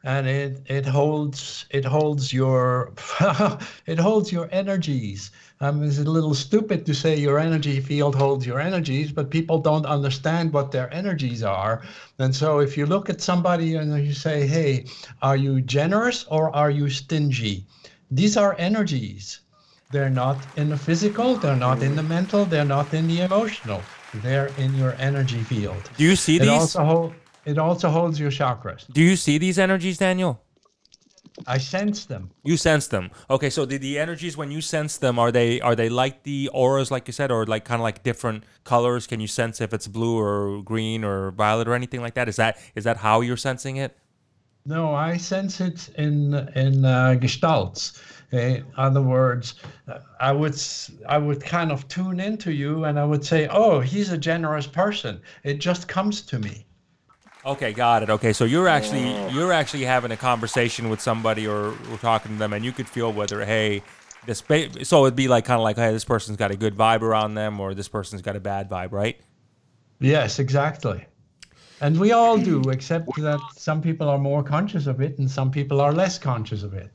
and it it holds it holds your it holds your energies. Um, it's a little stupid to say your energy field holds your energies, but people don't understand what their energies are. And so, if you look at somebody and you say, "Hey, are you generous or are you stingy?" These are energies. They're not in the physical. They're not in the mental. They're not in the emotional. They're in your energy field. Do you see It these? It also holds your chakras. Do you see these energies, Daniel? I sense them. You sense them. Okay, so the, the energies when you sense them are they are they like the auras like you said or like kind of like different colors? Can you sense if it's blue or green or violet or anything like that? Is that is that how you're sensing it? No, I sense it in in uh, gestalts. In other words, I would I would kind of tune into you, and I would say, "Oh, he's a generous person." It just comes to me. Okay, got it. Okay, so you're actually mm. you're actually having a conversation with somebody or, or talking to them, and you could feel whether hey, this ba- so it'd be like kind of like hey, this person's got a good vibe around them, or this person's got a bad vibe, right? Yes, exactly. And we all do, except that some people are more conscious of it, and some people are less conscious of it.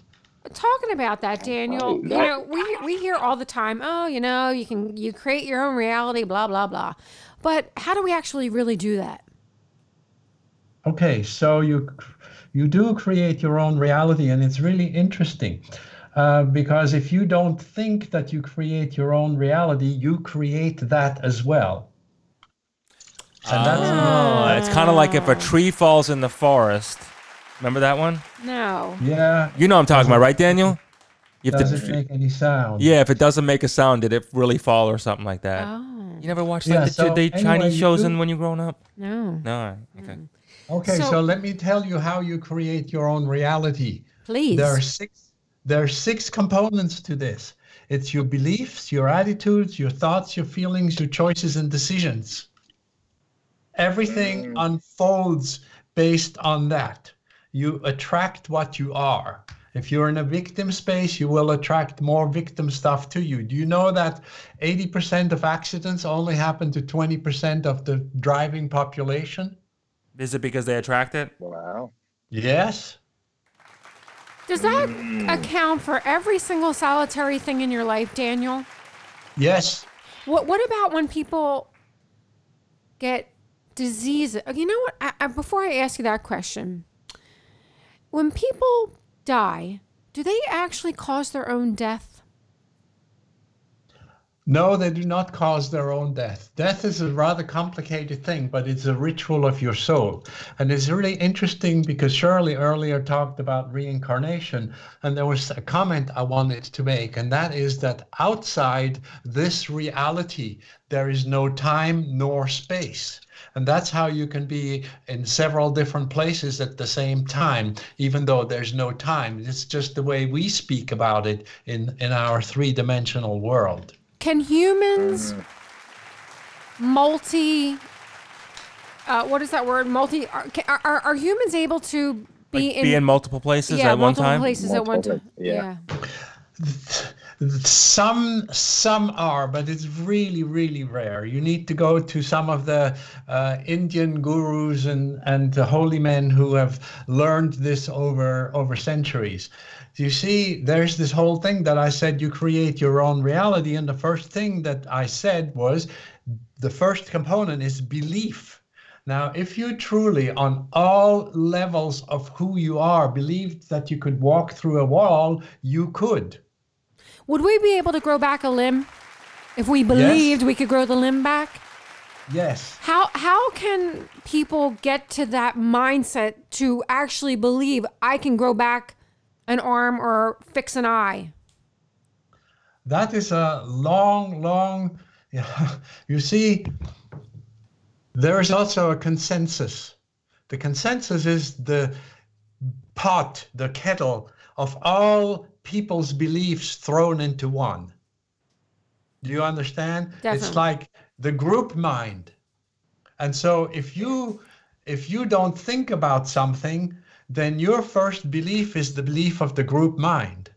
talking about that, Daniel. Oh, you know, we we hear all the time. Oh, you know, you can you create your own reality, blah blah blah. But how do we actually really do that? Okay, so you you do create your own reality, and it's really interesting uh, because if you don't think that you create your own reality, you create that as well. And that's Oh, it's kind of like if a tree falls in the forest. Remember that one? No. yeah. You know what I'm talking about, right, Daniel? If the Does tr- it make any sound? yeah, if it doesn't make a sound, did it really fall or something like that? Oh You never watched Yeah, like the, so the anyway, Chinese you shows do- in when you growing up? no. No, all right, okay. Okay, So- so, let me tell you how you create your own reality. Please. There are six there are six components to this. It's your beliefs, your attitudes, your thoughts, your feelings, your choices and decisions. Everything mm. unfolds based on that. You attract what you are. If you're in a victim space, you will attract more victim stuff to you. Do you know that 80% of accidents only happen to 20% of the driving population? Is it because they attract it? Wow. Yes. Does that mm. account for every single solitary thing in your life, Daniel? Yes. What What about when people get diseases? Oh, you know what? I, I, before I ask you that question, when people die, do they actually cause their own death? No, they do not cause their own death. Death is a rather complicated thing, but it's a ritual of your soul. And it's really interesting because Shirley earlier talked about reincarnation, and there was a comment I wanted to make, and that is that outside this reality, there is no time nor space. And that's how you can be in several different places at the same time, even though there's no time. It's just the way we speak about it in, in our three dimensional world. Can humans multi? Uh, what is that word? Multi? Are, are, are, are humans able to be Like in? be in multiple places yeah, at one time? places at one Multiple, time. yeah. Some some are, but it's really really rare. You need to go to some of the uh, Indian gurus and and the holy men who have learned this over over centuries. You see, there's this whole thing that I said you create your own reality, and the first thing that I said was the first component is belief. Now, if you truly, on all levels of who you are, believed that you could walk through a wall, you could. Would we be able to grow back a limb if we believed we could grow the limb back? Yes. How how can people get to that mindset to actually believe I can grow back an arm or fix an eye? That is a long, long. Yeah. You see, there is also a consensus. The consensus is the pot, the kettle of all people's beliefs thrown into one. Do you understand? Definitely. It's like the group mind. And so if you if you don't think about something, then your first belief is the belief of the group mind.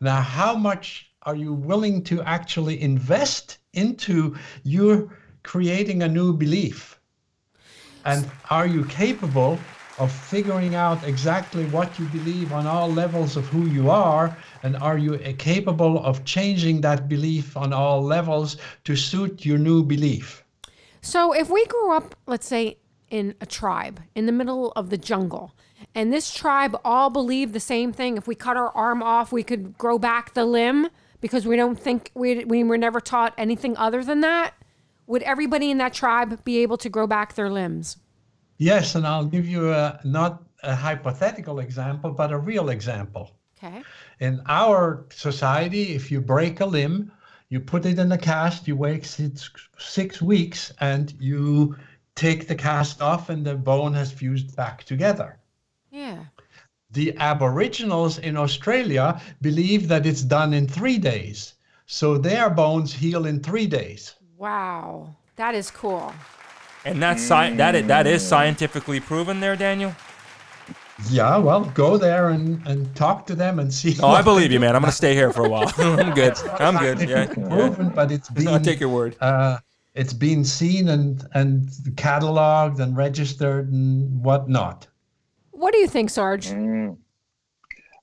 Now, how much are you willing to actually invest into you creating a new belief? And are you capable of figuring out exactly what you believe on all levels of who you are? And are you capable of changing that belief on all levels to suit your new belief? So if we grew up, let's say, in a tribe in the middle of the jungle, and this tribe all believed the same thing, if we cut our arm off, we could grow back the limb because we don't think we, we were never taught anything other than that, would everybody in that tribe be able to grow back their limbs? Yes, and I'll give you a not a hypothetical example, but a real example. Okay. In our society, if you break a limb, you put it in a cast, you wait six, six weeks, and you take the cast off, and the bone has fused back together. Yeah. The Aboriginals in Australia believe that it's done in three days. So their bones heal in three days. Wow. That is cool. And that's sci- that is, that is scientifically proven there, Daniel. Yeah, well, go there and, and talk to them and see. Oh, I believe you, man. I'm gonna stay here for a while. I'm good. I'm good. Yeah. Scientifically yeah. proven, but it's been I'll take your word. uh, it's been seen and and cataloged and registered and whatnot. What do you think, Sarge? Mm.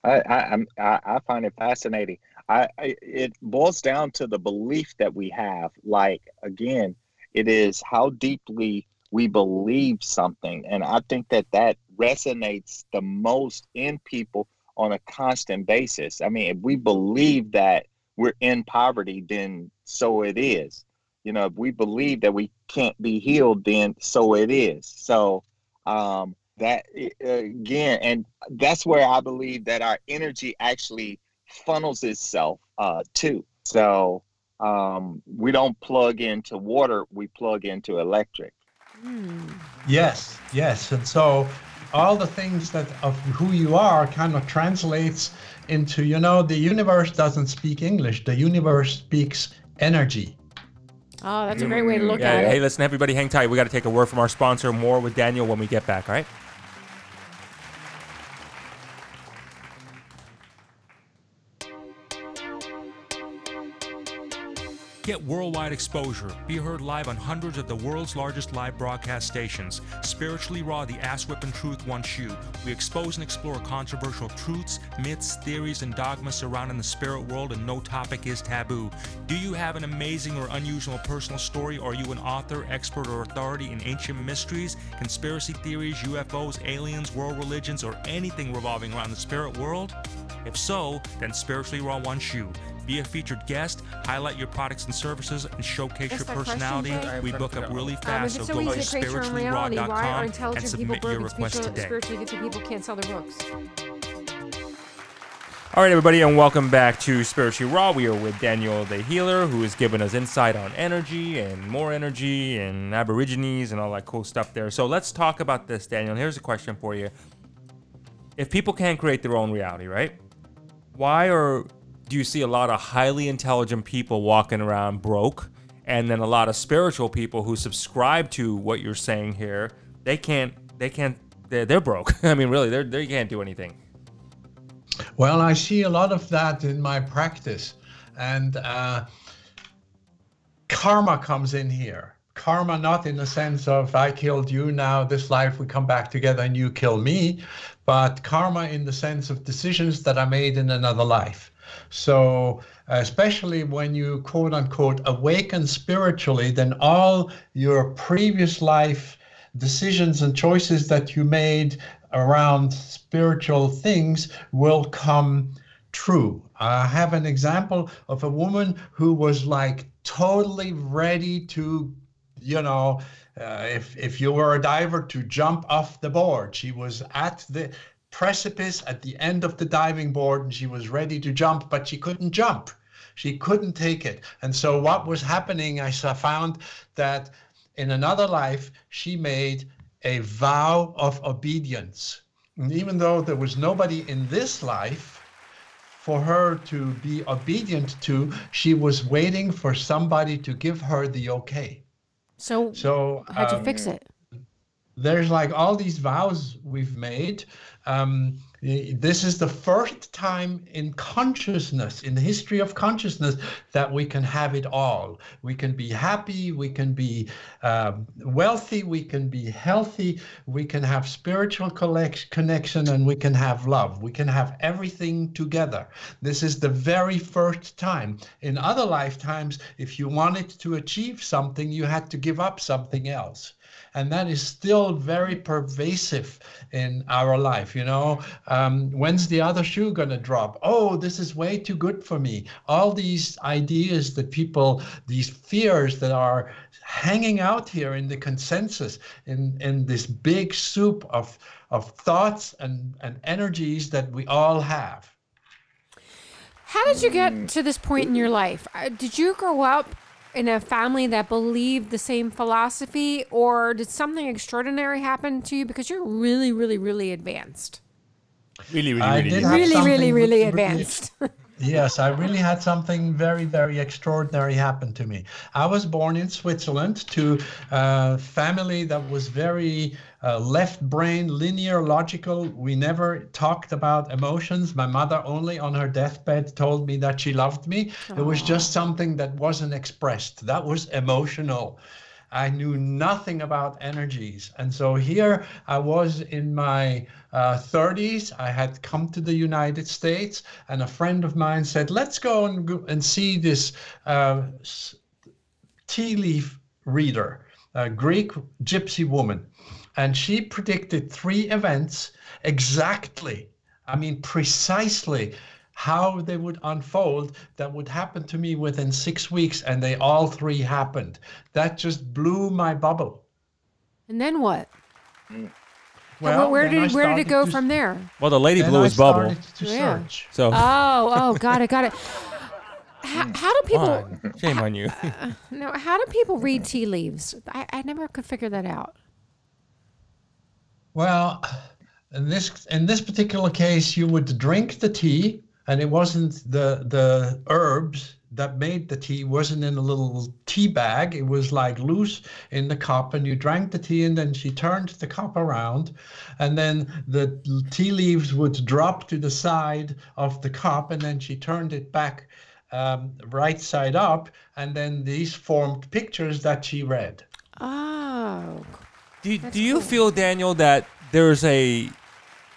I, I, I'm- I, I find it fascinating. I, I, it boils down to the belief that we have. Like again, it is how deeply we believe something, and I think that that resonates the most in people on a constant basis. I mean, if we believe that we're in poverty, then so it is. You know, if we believe that we can't be healed, then so it is. So um, that uh, again, and that's where I believe that our energy actually funnels itself uh, to. So um, we don't plug into water; we plug into electric. Yes, yes, and so all the things that of who you are kind of translates into you know the universe doesn't speak English. The universe speaks energy. Oh, that's a great way to look Yeah, at hey, it. Hey, listen, everybody, hang tight. We got to take a word from our sponsor. More with Daniel when we get back. All right. Get worldwide exposure. Be heard live on hundreds of the world's largest live broadcast stations. Spiritually Raw, the ass whipping truth wants you. We expose and explore controversial truths, myths, theories, and dogmas surrounding the spirit world, and no topic is taboo. Do you have an amazing or unusual personal story? Are you an author, expert, or authority in ancient mysteries, conspiracy theories, UFOs, aliens, world religions, or anything revolving around the spirit world? If so, then Spiritually Raw wants you. Be a featured guest, highlight your products and services, and showcase That's your that question, personality. We book up really Um, fast, it's so so go to to create your own reality, why are spirituallyraw.com and submit your request spiritual- today. spiritually gifted people can't sell their books? All right, everybody, and welcome back to Spiritually Raw. We are with Daniel the Healer, who is giving us insight on energy and more energy and Aborigines and all that cool stuff there. So let's talk about this, Daniel. Here's a question for you: If people can't create their own reality, right? Why are do you see a lot of highly intelligent people walking around broke, and then a lot of spiritual people who subscribe to what you're saying here? They can't. They can't. They're, they're broke. I mean, really, they're, they can't do anything. Well, I see a lot of that in my practice, and uh, karma comes in here. Karma, not in the sense of I killed you, now this life we come back together and you kill me, but karma in the sense of decisions that I made in another life. So, especially when you quote unquote awaken spiritually, then all your previous life decisions and choices that you made around spiritual things will come true. I have an example of a woman who was like totally ready to, you know, uh, if if you were a diver to jump off the board. She was at the precipice at the end of the diving board and she was ready to jump, but she couldn't jump. She couldn't take it. And so what was happening, I found that in another life, she made a vow of obedience. And even though there was nobody in this life for her to be obedient to, she was waiting for somebody to give her the okay. So, So how'd you um, fix it? there's like all these vows we've made. Um, this is the first time in consciousness, in the history of consciousness, that we can have it all. We can be happy, we can be um, wealthy, we can be healthy, we can have spiritual connection, and we can have love. We can have everything together. This is the very first time. In other lifetimes, if you wanted to achieve something, you had to give up something else and that is still very pervasive in our life you know? Um, when's the other shoe to drop? Oh this is way too good for me. All these ideas that people these fears that are hanging out here in the consensus in in this big soup of of thoughts and and energies that we all have. How did you get to this point in your life? Uh, Did you grow up in a family that believed the same philosophy, or did something extraordinary happen to you because you're really, really, really advanced? Really, really, I really. did easy. have Really, really, really really- advanced. Yes, I really had something very, very extraordinary happen to me. I was born in Switzerland to a family that was very uh, left brain, linear, logical. We never talked about emotions. My mother only on her deathbed told me that she loved me. It was just something that wasn't expressed. That was emotional. I knew nothing about energies. And so here I was in my uh, 30s. I had come to the United States, and a friend of mine said, Let's go and, go and see this uh, tea leaf reader, a Greek gypsy woman. And she predicted three events exactly, I mean, precisely how they would unfold that would happen to me within six weeks, and they all three happened. That just blew my bubble. and then what? Hmm. Well, where did where did it go to- from there? Well, the lady then blew I his bubble. to Yeah. search. So, Oh, oh, got it, got it. How, how do people? on. shame on you. Uh, no, how do people read tea leaves? I, I never could figure that out. Well, in this in this particular case, you would drink the tea, and it wasn't the the herbs that made the tea wasn't in a little tea bag. It was like loose in the cup, and you drank the tea, and then she turned the cup around, and then the tea leaves would drop to the side of the cup, and then she turned it back um, right side up, and then these formed pictures that she read. Oh, Do, That's do you cool. feel, Daniel, that there's a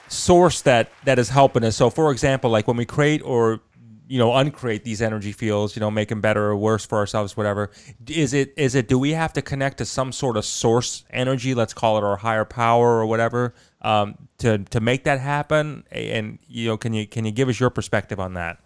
source that that is helping us? So, for example, like when we create or you know uncreate these energy fields, you know, make them better or worse for ourselves, whatever. Is it is it? Do we have to connect to some sort of source energy? Let's call it our higher power or whatever um, to to make that happen. And you know, can you can you give us your perspective on that?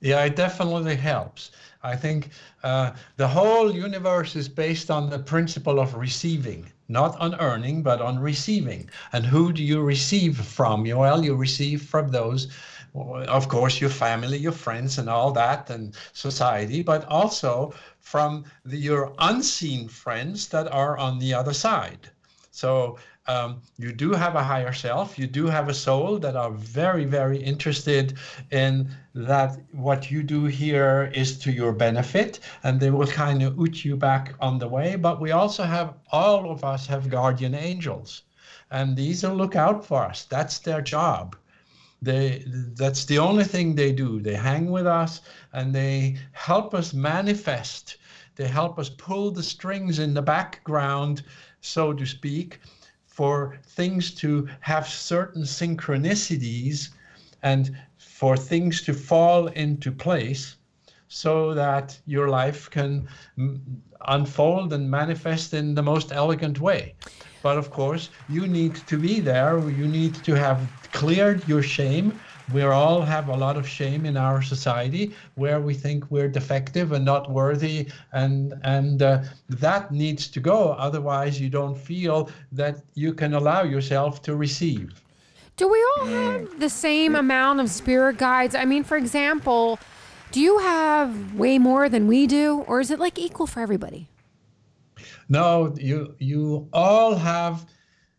Yeah, it definitely helps. I think uh, the whole universe is based on the principle of receiving, not on earning, but on receiving. And who do you receive from? Well, you receive from those, of course, your family, your friends, and all that, and society, but also from the, your unseen friends that are on the other side. So um, you do have a higher self. You do have a soul that are very, very interested in that what you do here is to your benefit, and they will kind of oot you back on the way. But we also have all of us have guardian angels, and these will look out for us. That's their job. They that's the only thing they do. They hang with us and they help us manifest. They help us pull the strings in the background, so to speak, for things to have certain synchronicities and for things to fall into place so that your life can mm, unfold and manifest in the most elegant way. But of course, you need to be there. You need to have cleared your shame. We all have a lot of shame in our society where we think we're defective and not worthy, and and uh, that needs to go. Otherwise, you don't feel that you can allow yourself to receive. do we all have the same amount of spirit guides? I mean, for example, do you have way more than we do, or is it like equal for everybody? No, you you all have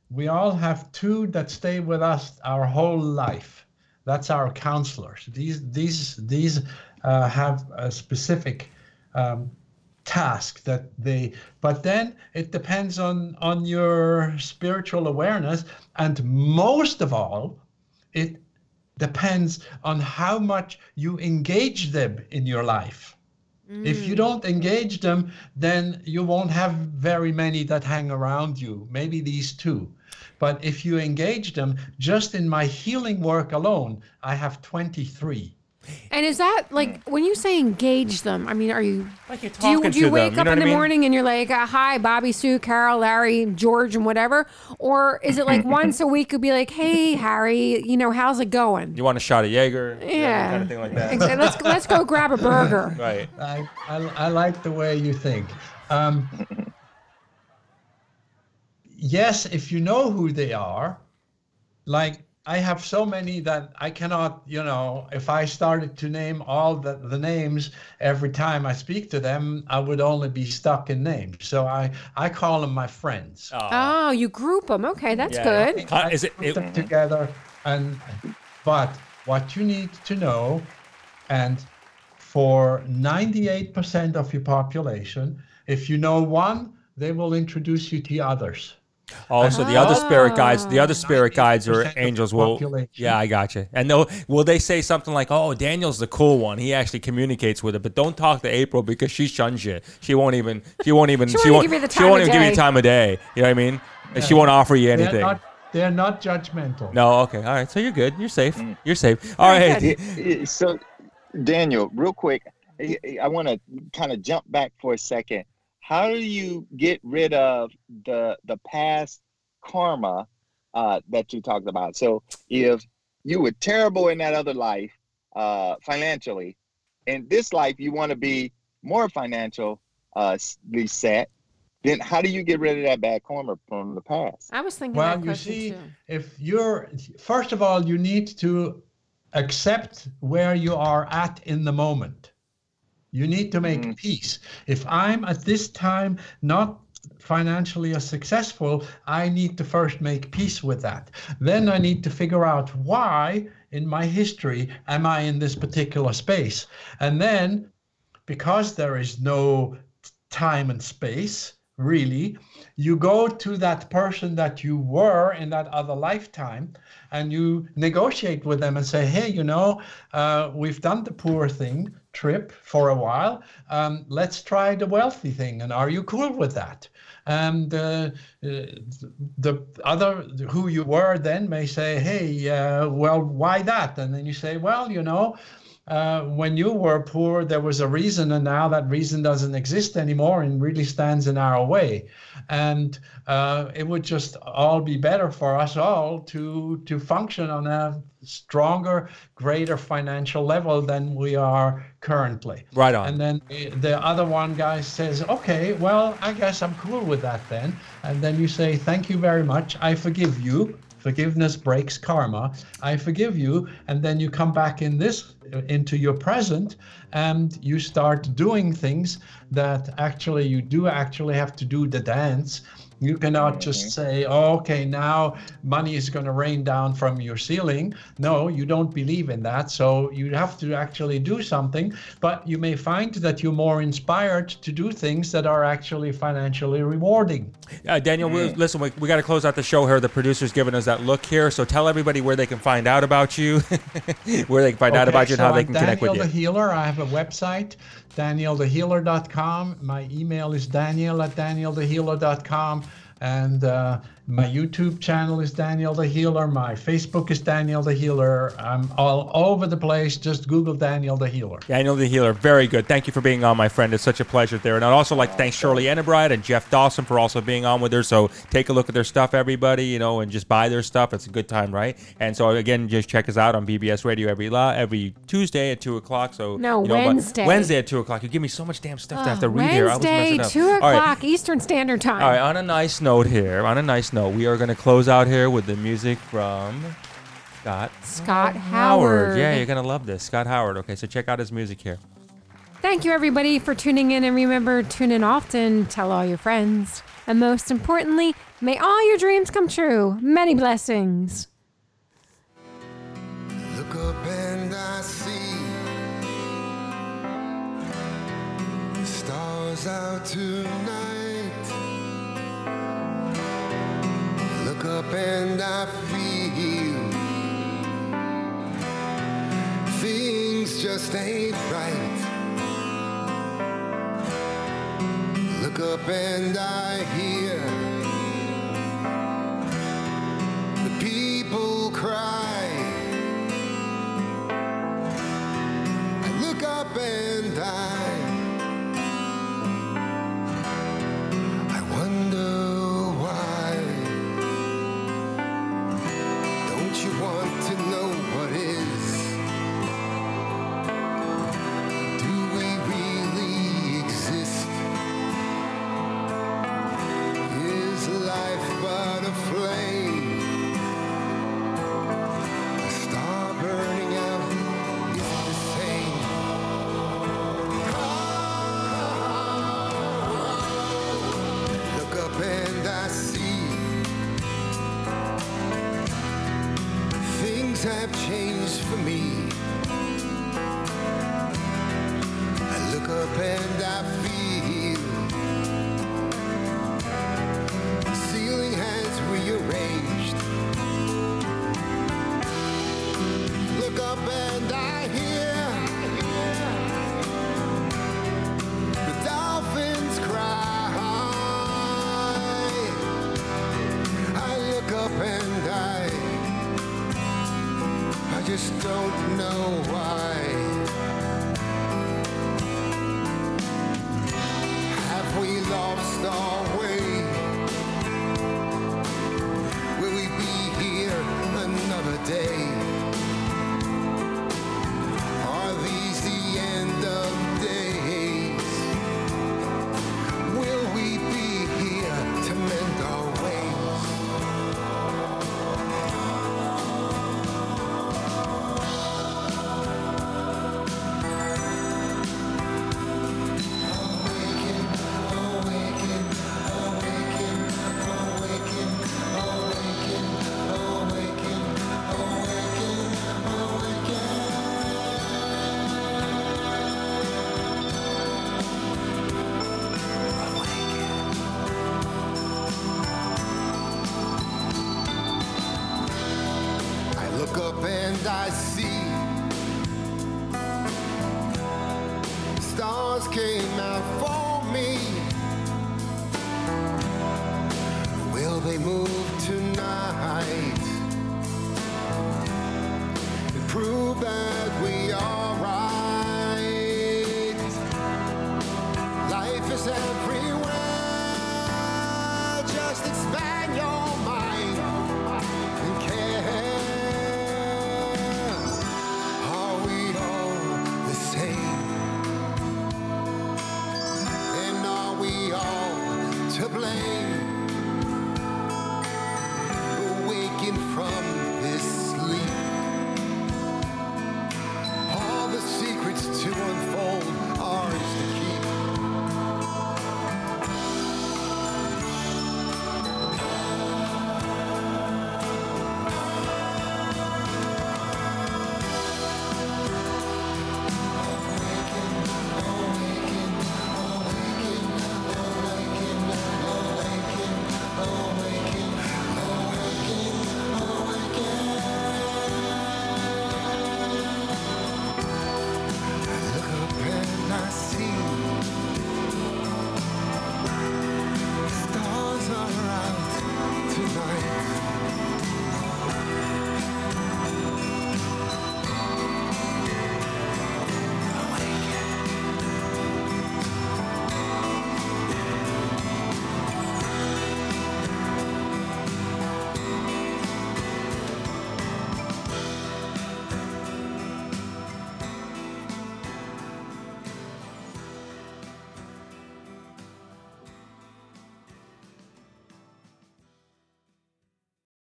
we all have two that stay with us our whole life. That's our counselors. These these these uh, have a specific um, task that they. But then it depends on on your spiritual awareness, and most of all, it depends on how much you engage them in your life. If you mm. don't engage them, then you won't have very many that hang around you, maybe these two. But if you engage them, just in my healing work alone, I have 23. And is that like when you say engage them? I mean, are you Like you're do you do you to wake them, you up know in the I mean? morning and you're like, uh, "Hi, Bobby, Sue, Carol, Larry, George, and whatever," or is it like once a week? Could be like, "Hey, Harry, you know, how's it going?" You want a shot of Jaeger? you know, Yeah, kind of thing like that. Exa- Let's let's go grab a burger. Right. I, I, I like the way you think. Um, yes, if you know who they are, like I have so many that I cannot, you know, if I started to name all the, the names every time I speak to them, I would only be stuck in names. So I, I call them my friends. Oh, you group them. Okay, that's Yeah. good. Uh, is it, put it them together and but what you need to know and for 98% of your population if you know one they will introduce you to others Also, the other spirit guides, the other spirit guides or angels the will. population. Yeah, I got you. And they'll, will they say something like, "Oh, Daniel's the cool one. He actually communicates with it, but don't talk to April because she shuns you. She won't even. She won't even. She she won't won't. give you the she time won't of even give you day. time of day. You know what I mean? And She won't offer you they're anything. not they're not judgmental no. Okay. All right. So you're good. You're safe. Mm. You're safe. All right. good. So, Daniel, real quick, I, I want to kind of jump back for a second. How do you get rid of the the past karma uh, that you talked about? So, if you were terrible in that other life uh, financially, in this life you want to be more financially uh, set, then how do you get rid of that bad karma from the past? I was thinking well that you see too. if you're first of all you need to accept where you are at in the moment you need to make Mhm. peace. If i'm at this time not financially as successful i need to first make peace with that. Then i need to figure out why in my history am i in this particular space. And then because there is no time and space really you go to that person that you were in that other lifetime and you negotiate with them and say hey you know uh, we've done the poor thing trip for a while. Um, let's try the wealthy thing. And are you cool with that? And uh, uh, the other, who you were then, may say, hey, uh, well, why that? And then you say, well, you know, uh, when you were poor, there was a reason, and now that reason doesn't exist anymore and really stands in our way. And uh, it would just all be better for us all to to function on a stronger, greater financial level than we are currently. Right on. And then the other one guy says, "Okay, well, I guess I'm cool with that then." And then you say, "Thank you very much. I forgive you." Forgiveness breaks karma. I forgive you, and then you come back in this into your present, and you start doing things that actually you do actually have to do the dance. You cannot just say, oh, okay, now money is going to rain down from your ceiling. No, you don't believe in that. So you have to actually do something. But you may find that you're more inspired to do things that are actually financially rewarding. Uh, Daniel, we, listen, we, we got to close out the show here. The producer's giving us that look here. So tell everybody where they can find out about you, where they can find out about you, and so how they I'm can connect Daniel with the you. Healer. I have a website, danielthehealer.com. My email is daniel at danielthehealer.com. And uh, my YouTube channel is Daniel the Healer. My Facebook is Daniel the Healer. I'm all over the place. Just Google Daniel the Healer. Daniel the Healer, very good. Thank you for being on, my friend. It's such a pleasure there. And I'd also like to thank Shirley Enebrad and Jeff Dawson for also being on with her. So take a look at their stuff, everybody, you know, and just buy their stuff. It's a good time, right? And so again, just check us out on BBS Radio every la- every Tuesday at two o'clock. So No, you know, Wednesday. Wednesday at two o'clock. You give me so much damn stuff to have to Oh, read here. I was Wednesday, messing up. two All right. o'clock Eastern Standard Time. All right, on a nice note here, on a nice note, we are going to close out here with the music from Scott Scott Howard. Yeah, you're going to love this. Scott Howard. Okay, so check out his music here. Thank you, everybody, for tuning in. And remember, tune in often, tell all your friends. And most importantly, may all your dreams come true. Many blessings. Look up and I see the stars out tonight. Look up and I feel things just ain't right. Look up and I hear the people cry. I look up and I I wonder for me. Came out for